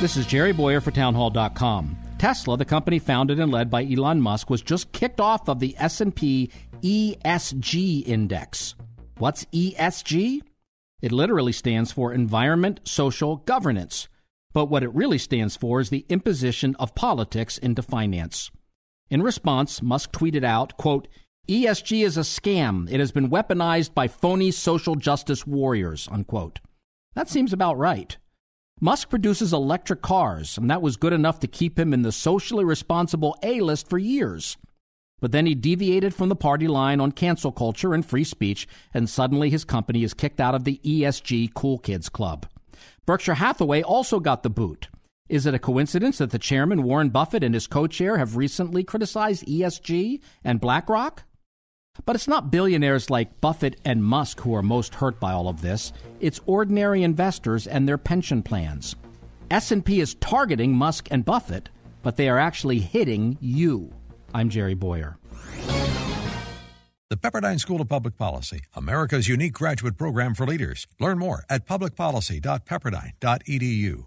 This is Jerry Bowyer for townhall.com. Tesla, the company founded and led by Elon Musk, was just kicked off of the S&P ESG index. What's ESG? It literally stands for environment, social, governance. But what it really stands for is the imposition of politics into finance. In response, Musk tweeted out, quote, ESG is a scam. It has been weaponized by phony social justice warriors, unquote. That seems about right. Musk produces electric cars, and that was good enough to keep him in the socially responsible A list for years. But then he deviated from the party line on cancel culture and free speech, and suddenly his company is kicked out of the ESG Cool Kids Club. Berkshire Hathaway also got the boot. Is it a coincidence that the chairman, Warren Buffett, and his co chair have recently criticized ESG and BlackRock? But it's not billionaires like Buffett and Musk who are most hurt by all of this. It's ordinary investors and their pension plans. S&P is targeting Musk and Buffett, but they are actually hitting you. I'm Jerry Bowyer. The Pepperdine School of Public Policy, America's unique graduate program for leaders. Learn more at publicpolicy.pepperdine.edu.